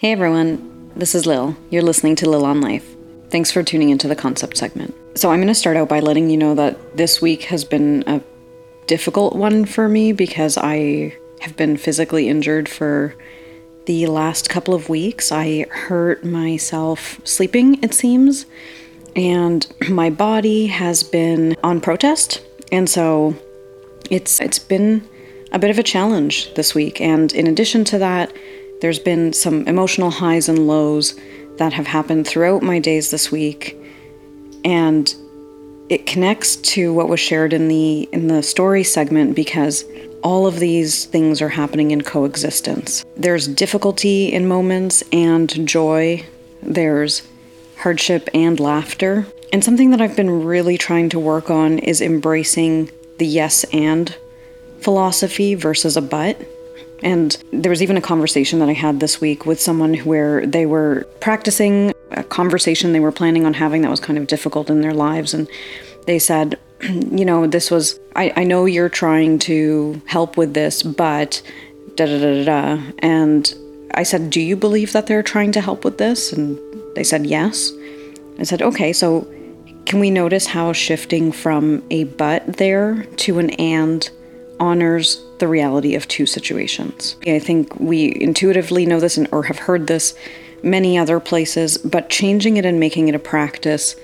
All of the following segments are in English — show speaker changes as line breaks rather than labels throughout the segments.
Hey everyone, this is Lil. You're listening to Lil on Life. Thanks for tuning into the concept segment. So, I'm going to start out by letting you know that this week has been a difficult one for me because I have been physically injured for the last couple of weeks. I hurt myself sleeping, it seems, and my body has been on protest. And so it's it's been a bit of a challenge this week. And in addition to that, there's been some emotional highs and lows that have happened throughout my days this week. And it connects to what was shared in the in the story segment because all of these things are happening in coexistence. There's difficulty in moments and joy. There's hardship and laughter. And something that I've been really trying to work on is embracing the yes and philosophy versus a but. And there was even a conversation that I had this week with someone where they were practicing a conversation they were planning on having that was kind of difficult in their lives. And they said, you know, this was, I, I know you're trying to help with this, but da da da da. And I said, do you believe that they're trying to help with this? And they said, yes. I said, okay, so can we notice how shifting from a but there to an and honors the reality of two situations. I think we intuitively know this or have heard this many other places, but changing it and making it a practice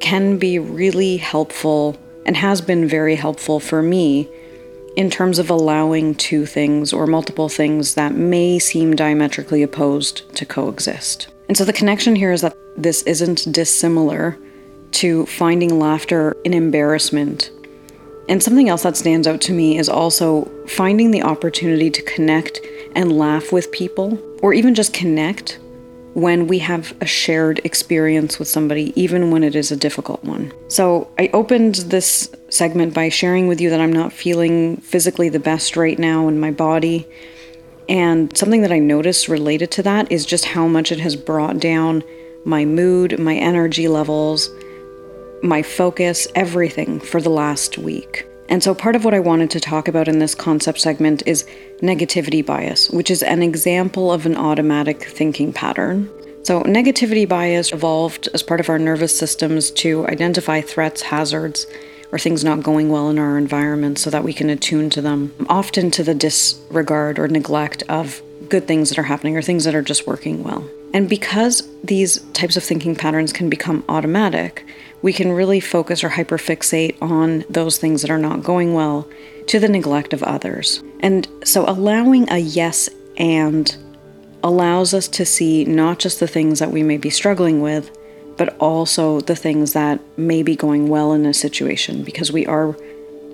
can be really helpful and has been very helpful for me in terms of allowing two things or multiple things that may seem diametrically opposed to coexist. And so the connection here is that this isn't dissimilar to finding laughter in embarrassment and something else that stands out to me is also finding the opportunity to connect and laugh with people, or even just connect when we have a shared experience with somebody, even when it is a difficult one. So, I opened this segment by sharing with you that I'm not feeling physically the best right now in my body. And something that I noticed related to that is just how much it has brought down my mood, my energy levels, my focus, everything for the last week. And so, part of what I wanted to talk about in this concept segment is negativity bias, which is an example of an automatic thinking pattern. So, negativity bias evolved as part of our nervous systems to identify threats, hazards, or things not going well in our environment so that we can attune to them, often to the disregard or neglect of good things that are happening or things that are just working well. And because these types of thinking patterns can become automatic, we can really focus or hyperfixate on those things that are not going well to the neglect of others. And so allowing a yes and allows us to see not just the things that we may be struggling with, but also the things that may be going well in a situation because we are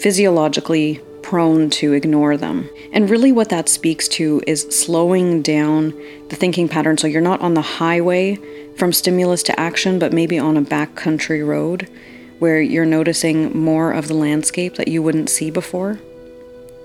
physiologically prone to ignore them. And really, what that speaks to is slowing down the thinking pattern so you're not on the highway from stimulus to action, but maybe on a backcountry road where you're noticing more of the landscape that you wouldn't see before.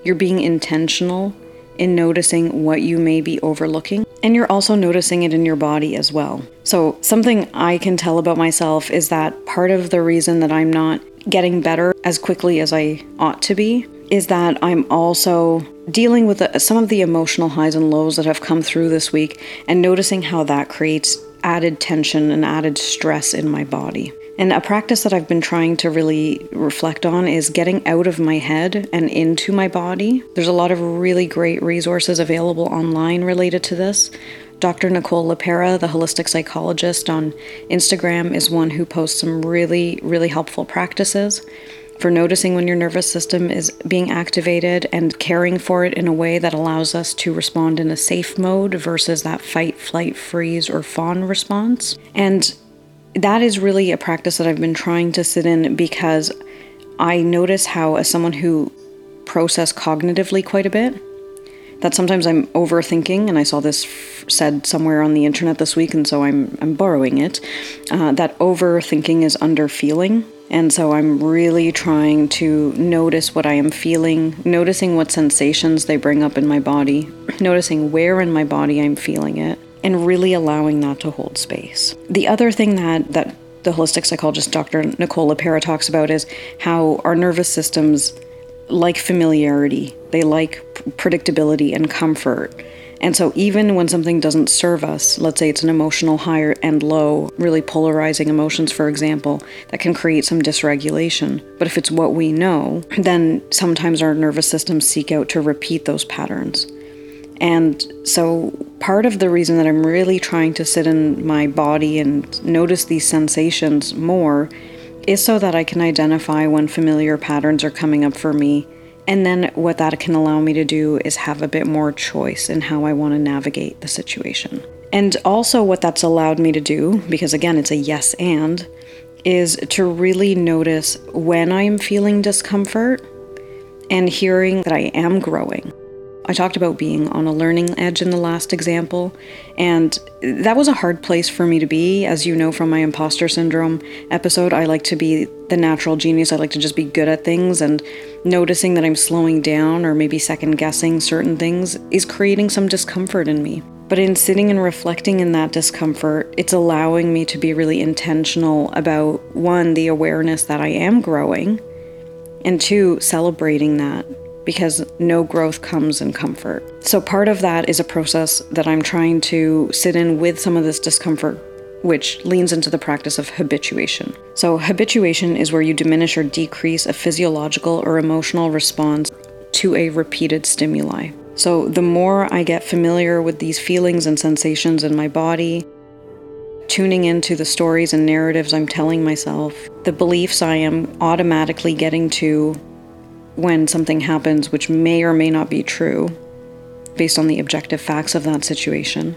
You're being intentional in noticing what you may be overlooking, and you're also noticing it in your body as well. So, something I can tell about myself is that part of the reason that I'm not getting better as quickly as I ought to be is that I'm also dealing with the, some of the emotional highs and lows that have come through this week and noticing how that creates added tension and added stress in my body. And a practice that I've been trying to really reflect on is getting out of my head and into my body. There's a lot of really great resources available online related to this. Dr. Nicole LePera, the holistic psychologist on Instagram, is one who posts some really, really helpful practices for noticing when your nervous system is being activated and caring for it in a way that allows us to respond in a safe mode versus that fight, flight, freeze, or fawn response. And that is really a practice that I've been trying to sit in because I notice how, as someone who process cognitively quite a bit, that sometimes I'm overthinking, and I saw this f- said somewhere on the internet this week, and so I'm I'm borrowing it. Uh, that overthinking is under feeling, and so I'm really trying to notice what I am feeling, noticing what sensations they bring up in my body, noticing where in my body I'm feeling it, and really allowing that to hold space. The other thing that, that the holistic psychologist Dr. Nicole LePera talks about is how our nervous systems like familiarity, they like predictability and comfort. And so, even when something doesn't serve us, let's say it's an emotional high and low, really polarizing emotions, for example, that can create some dysregulation. But if it's what we know, then sometimes our nervous systems seek out to repeat those patterns. And so, part of the reason that I'm really trying to sit in my body and notice these sensations more is so that I can identify when familiar patterns are coming up for me and then what that can allow me to do is have a bit more choice in how I want to navigate the situation. And also, what that's allowed me to do, because again, it's a yes and, is to really notice when I am feeling discomfort and hearing that I am growing. I talked about being on a learning edge in the last example, and that was a hard place for me to be. As you know from my imposter syndrome episode, I like to be the natural genius. I like to just be good at things, and noticing that I'm slowing down or maybe second guessing certain things is creating some discomfort in me. But in sitting and reflecting in that discomfort, it's allowing me to be really intentional about one, the awareness that I am growing, and two, celebrating that because no growth comes in comfort. So, part of that is a process that I'm trying to sit in with some of this discomfort, which leans into the practice of habituation. So, habituation is where you diminish or decrease a physiological or emotional response to a repeated stimuli. So, the more I get familiar with these feelings and sensations in my body, tuning into the stories and narratives I'm telling myself, the beliefs I am automatically getting to when something happens which may or may not be true based on the objective facts of that situation.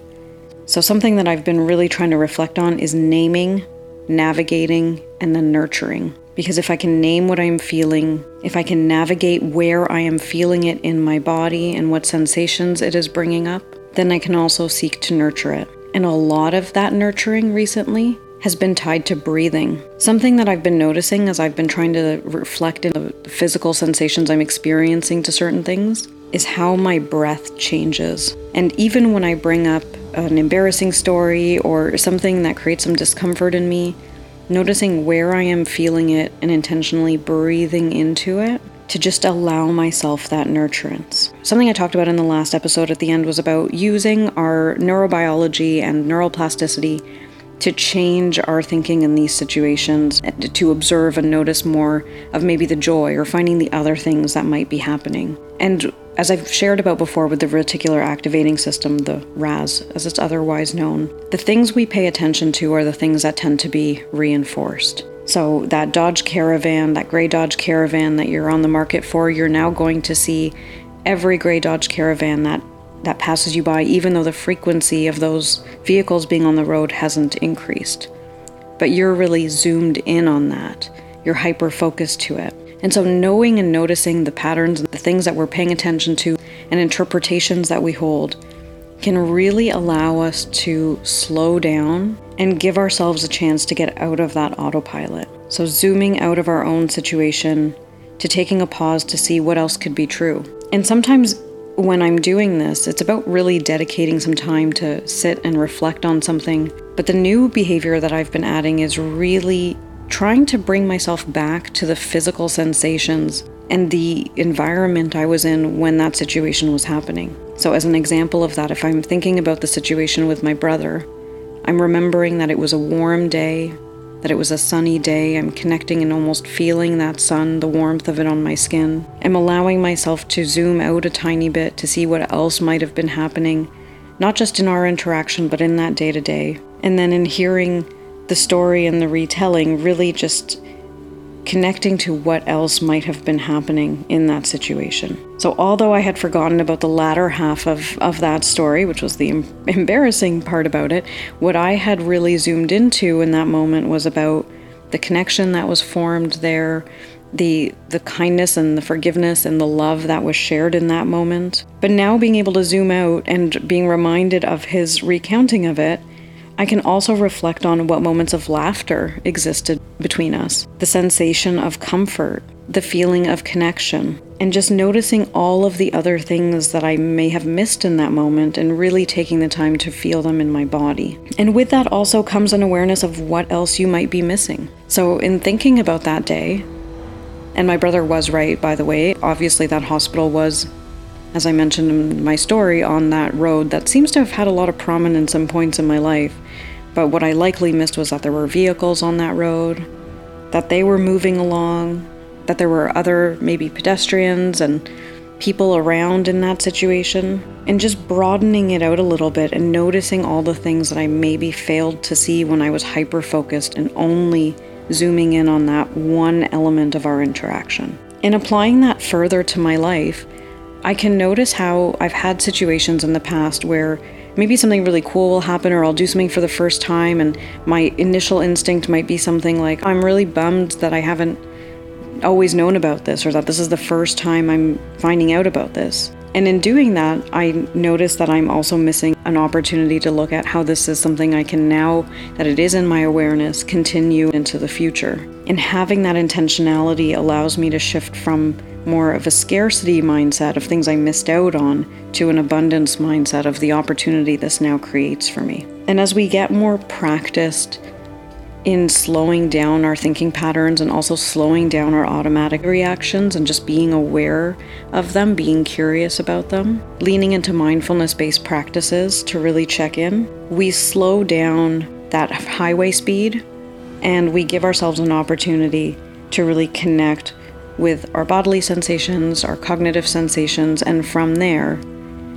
So, something that I've been really trying to reflect on is naming, navigating, and then nurturing. Because if I can name what I'm feeling, if I can navigate where I am feeling it in my body and what sensations it is bringing up, then I can also seek to nurture it. And a lot of that nurturing recently has been tied to breathing. Something that I've been noticing as I've been trying to reflect in the physical sensations I'm experiencing to certain things is how my breath changes. And even when I bring up an embarrassing story or something that creates some discomfort in me, noticing where I am feeling it and intentionally breathing into it to just allow myself that nurturance. Something I talked about in the last episode at the end was about using our neurobiology and neuroplasticity to change our thinking in these situations, to observe and notice more of maybe the joy or finding the other things that might be happening. And as I've shared about before with the reticular activating system, the RAS, as it's otherwise known, the things we pay attention to are the things that tend to be reinforced. So, that Dodge Caravan, that gray Dodge Caravan that you're on the market for, you're now going to see every gray Dodge Caravan that that passes you by, even though the frequency of those vehicles being on the road hasn't increased. But you're really zoomed in on that, you're hyper focused to it. And so, knowing and noticing the patterns and the things that we're paying attention to and interpretations that we hold can really allow us to slow down and give ourselves a chance to get out of that autopilot. So, zooming out of our own situation to taking a pause to see what else could be true. And sometimes when I'm doing this, it's about really dedicating some time to sit and reflect on something. But the new behavior that I've been adding is really trying to bring myself back to the physical sensations and the environment I was in when that situation was happening. So, as an example of that, if I'm thinking about the situation with my brother, I'm remembering that it was a warm day that it was a sunny day. I'm connecting and almost feeling that sun, the warmth of it on my skin. I'm allowing myself to zoom out a tiny bit to see what else might have been happening, not just in our interaction, but in that day to day. And then in hearing the story and the retelling, really just connecting to what else might have been happening in that situation. So, although I had forgotten about the latter half of, of that story, which was the em- embarrassing part about it, what I had really zoomed into in that moment was about the connection that was formed there, the the kindness and the forgiveness and the love that was shared in that moment. But now being able to zoom out and being reminded of his recounting of it I can also reflect on what moments of laughter existed between us, the sensation of comfort, the feeling of connection, and just noticing all of the other things that I may have missed in that moment and really taking the time to feel them in my body. And with that also comes an awareness of what else you might be missing. So, in thinking about that day, and my brother was right, by the way, obviously that hospital was as I mentioned in my story, on that road that seems to have had a lot of prominence and points in my life. But what I likely missed was that there were vehicles on that road, that they were moving along, that there were other maybe pedestrians and people around in that situation, and just broadening it out a little bit and noticing all the things that I maybe failed to see when I was hyper focused and only zooming in on that one element of our interaction. In applying that further to my life, I can notice how I've had situations in the past where maybe something really cool will happen or I'll do something for the first time and my initial instinct might be something like I'm really bummed that I haven't always known about this or that this is the first time I'm finding out about this. And in doing that, I notice that I'm also missing an opportunity to look at how this is something I can now, that it is in my awareness, continue into the future. And having that intentionality allows me to shift from more of a scarcity mindset of things I missed out on to an abundance mindset of the opportunity this now creates for me. And as we get more practiced in slowing down our thinking patterns and also slowing down our automatic reactions and just being aware of them, being curious about them, leaning into mindfulness based practices to really check in. We slow down that highway speed and we give ourselves an opportunity to really connect with our bodily sensations, our cognitive sensations, and from there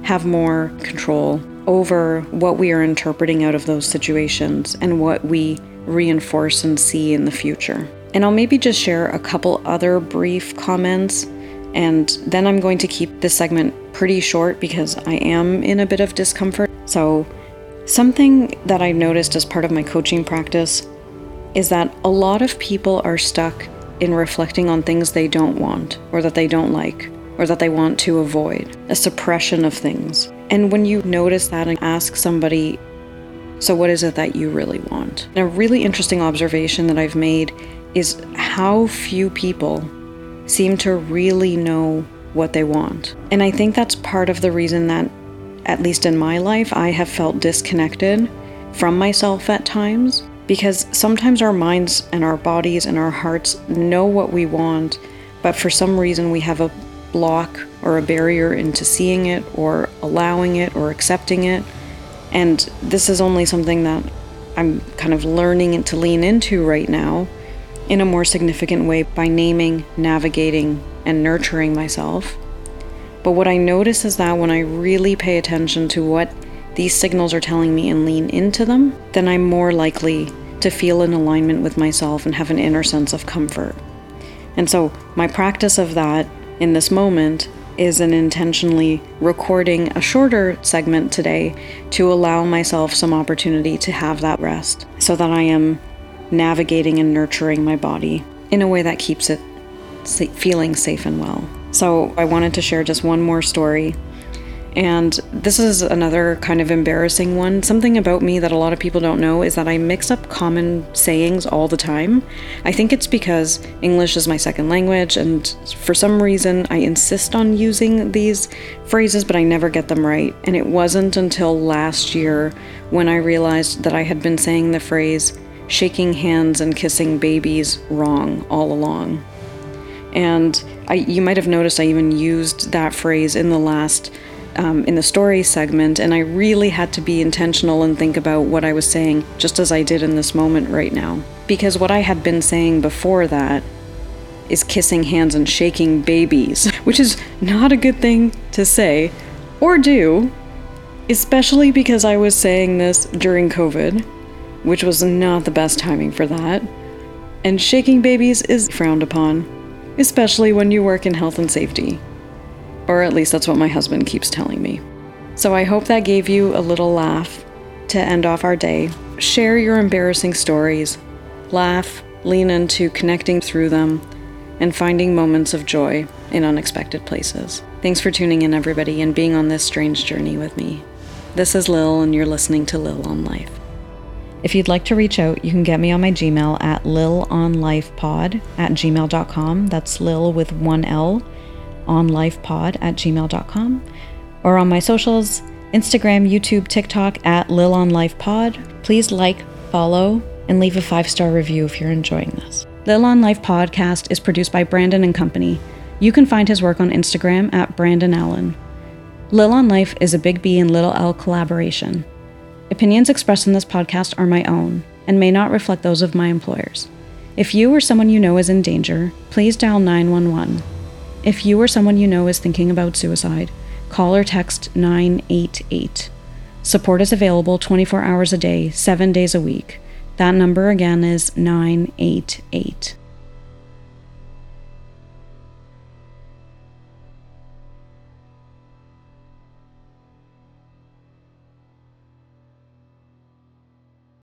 have more control over what we are interpreting out of those situations and what we reinforce and see in the future. And I'll maybe just share a couple other brief comments, and then I'm going to keep this segment pretty short because I am in a bit of discomfort. So, something that I noticed as part of my coaching practice is that a lot of people are stuck in reflecting on things they don't want, or that they don't like, or that they want to avoid, a suppression of things. And when you notice that and ask somebody, so, what is it that you really want? And a really interesting observation that I've made is how few people seem to really know what they want. And I think that's part of the reason that, at least in my life, I have felt disconnected from myself at times. Because sometimes our minds and our bodies and our hearts know what we want, but for some reason we have a block or a barrier into seeing it or allowing it or accepting it. And this is only something that I'm kind of learning to lean into right now in a more significant way by naming, navigating, and nurturing myself. But what I notice is that when I really pay attention to what these signals are telling me and lean into them, then I'm more likely to feel in alignment with myself and have an inner sense of comfort. And so, my practice of that in this moment is an intentionally recording a shorter segment today to allow myself some opportunity to have that rest so that I am navigating and nurturing my body in a way that keeps it feeling safe and well. So, I wanted to share just one more story and this is another kind of embarrassing one. Something about me that a lot of people don't know is that I mix up common sayings all the time. I think it's because English is my second language, and for some reason I insist on using these phrases, but I never get them right. And it wasn't until last year when I realized that I had been saying the phrase shaking hands and kissing babies wrong all along. And I, you might have noticed I even used that phrase in the last um, in the story segment, and I really had to be intentional and think about what I was saying, just as I did in this moment right now. Because what I had been saying before that is kissing hands and shaking babies, which is not a good thing to say or do, especially because I was saying this during COVID, which was not the best timing for that. And shaking babies is frowned upon, especially when you work in health and safety. Or at least that's what my husband keeps telling me. So I hope that gave you a little laugh to end off our day. Share your embarrassing stories, laugh, lean into connecting through them, and finding moments of joy in unexpected places. Thanks for tuning in, everybody, and being on this strange journey with me. This is Lil, and you're listening to Lil on Life. If you'd like to reach out, you can get me on my Gmail at lilonlifepod at gmail.com. That's Lil with one L onlifepod at gmail.com or on my socials Instagram, YouTube, TikTok at Lil on. Please like, follow, and leave a five star review if you're enjoying this. Lil on Life podcast is produced by Brandon and Company. You can find his work on Instagram at Brandon Allen. Lil on Life is a Big B and Little L collaboration. Opinions expressed in this podcast are my own and may not reflect those of my employers. If you or someone you know is in danger, please dial 911. If you or someone you know is thinking about suicide, call or text 988. Support is available 24 hours a day, 7 days a week. That number again is 988.